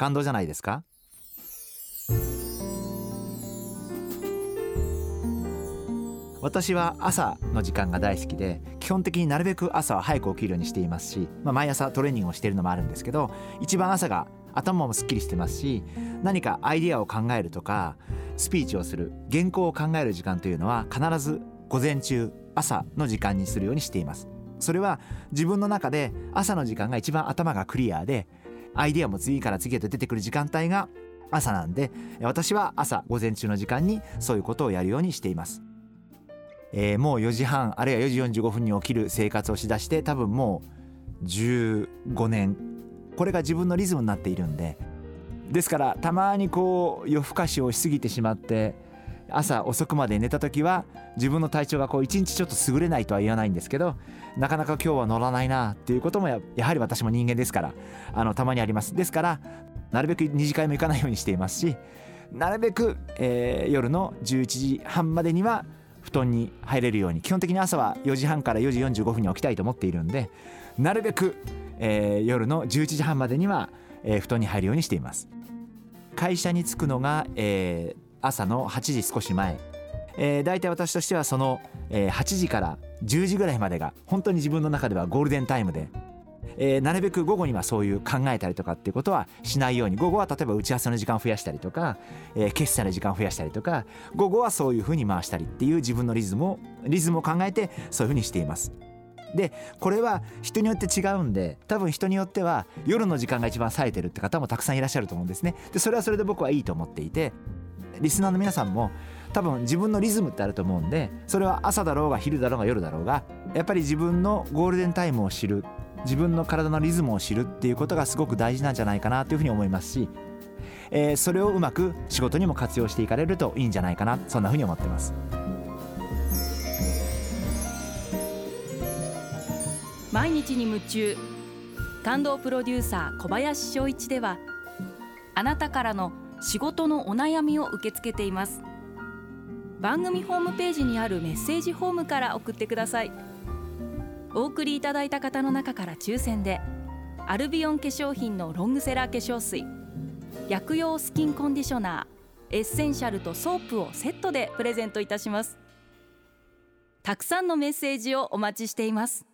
感動じゃないですか？私は朝の時間が大好きで基本的になるべく朝は早く起きるようにしていますし、まあ、毎朝トレーニングをしているのもあるんですけど一番朝が頭もすっきりしてますし何かアイデアを考えるとかスピーチをする原稿を考える時間というのは必ず午前中朝の時間にするようにしています。それは自分の中で朝の時間が一番頭がクリアでアイディアも次から次へと出てくる時間帯が朝なんで私は朝午前中の時間にそういうことをやるようにしています。えー、もう4時半あるいは4時45分に起きる生活をしだして多分もう15年これが自分のリズムになっているんで。ですからたまにこう夜更かしをしすぎてしまって朝遅くまで寝た時は自分の体調がこう一日ちょっと優れないとは言わないんですけどなかなか今日は乗らないなっていうこともやはり私も人間ですからあのたまにあります。ですからなるべく2次会も行かないようにしていますしなるべく、えー、夜の11時半までには布団に入れるように基本的に朝は4時半から4時45分に起きたいと思っているんでなるべく、えー、夜の11時半までには、えー、布団に入るようにしています。会社に着くのが、えー、朝の8時少し前、えー、大体私としてはその、えー、8時から10時ぐらいまでが本当に自分の中ではゴールデンタイムでえー、なるべく午後にはそういう考えたりとかっていうことはしないように午後は例えば打ち合わせの時間を増やしたりとか、えー、決済の時間を増やしたりとか午後はそういうふうに回したりっていう自分のリズムをリズムを考えてそういうふうにしています。でこれは人によって違うんで多分人によっては夜の時間が一番冴えてるって方もたくさんいらっしゃると思うんですね。でそれはそれで僕はいいと思っていてリスナーの皆さんも多分自分のリズムってあると思うんでそれは朝だろうが昼だろうが夜だろうがやっぱり自分のゴールデンタイムを知る自分の体のリズムを知るっていうことがすごく大事なんじゃないかなというふうに思いますし、えー、それをうまく仕事にも活用していかれるといいんじゃないかなそんなふうに思ってます。毎日に夢中。感動プロデューサー小林翔一ではあなたからの仕事のお悩みを受け付けています。番組ホームページにあるメッセージフォームから送ってください。お送りいただいた方の中から抽選でアルビオン化粧品のロングセラー化粧水薬用スキンコンディショナーエッセンシャルとソープをセットでプレゼントいたします。たくさんのメッセージをお待ちしています。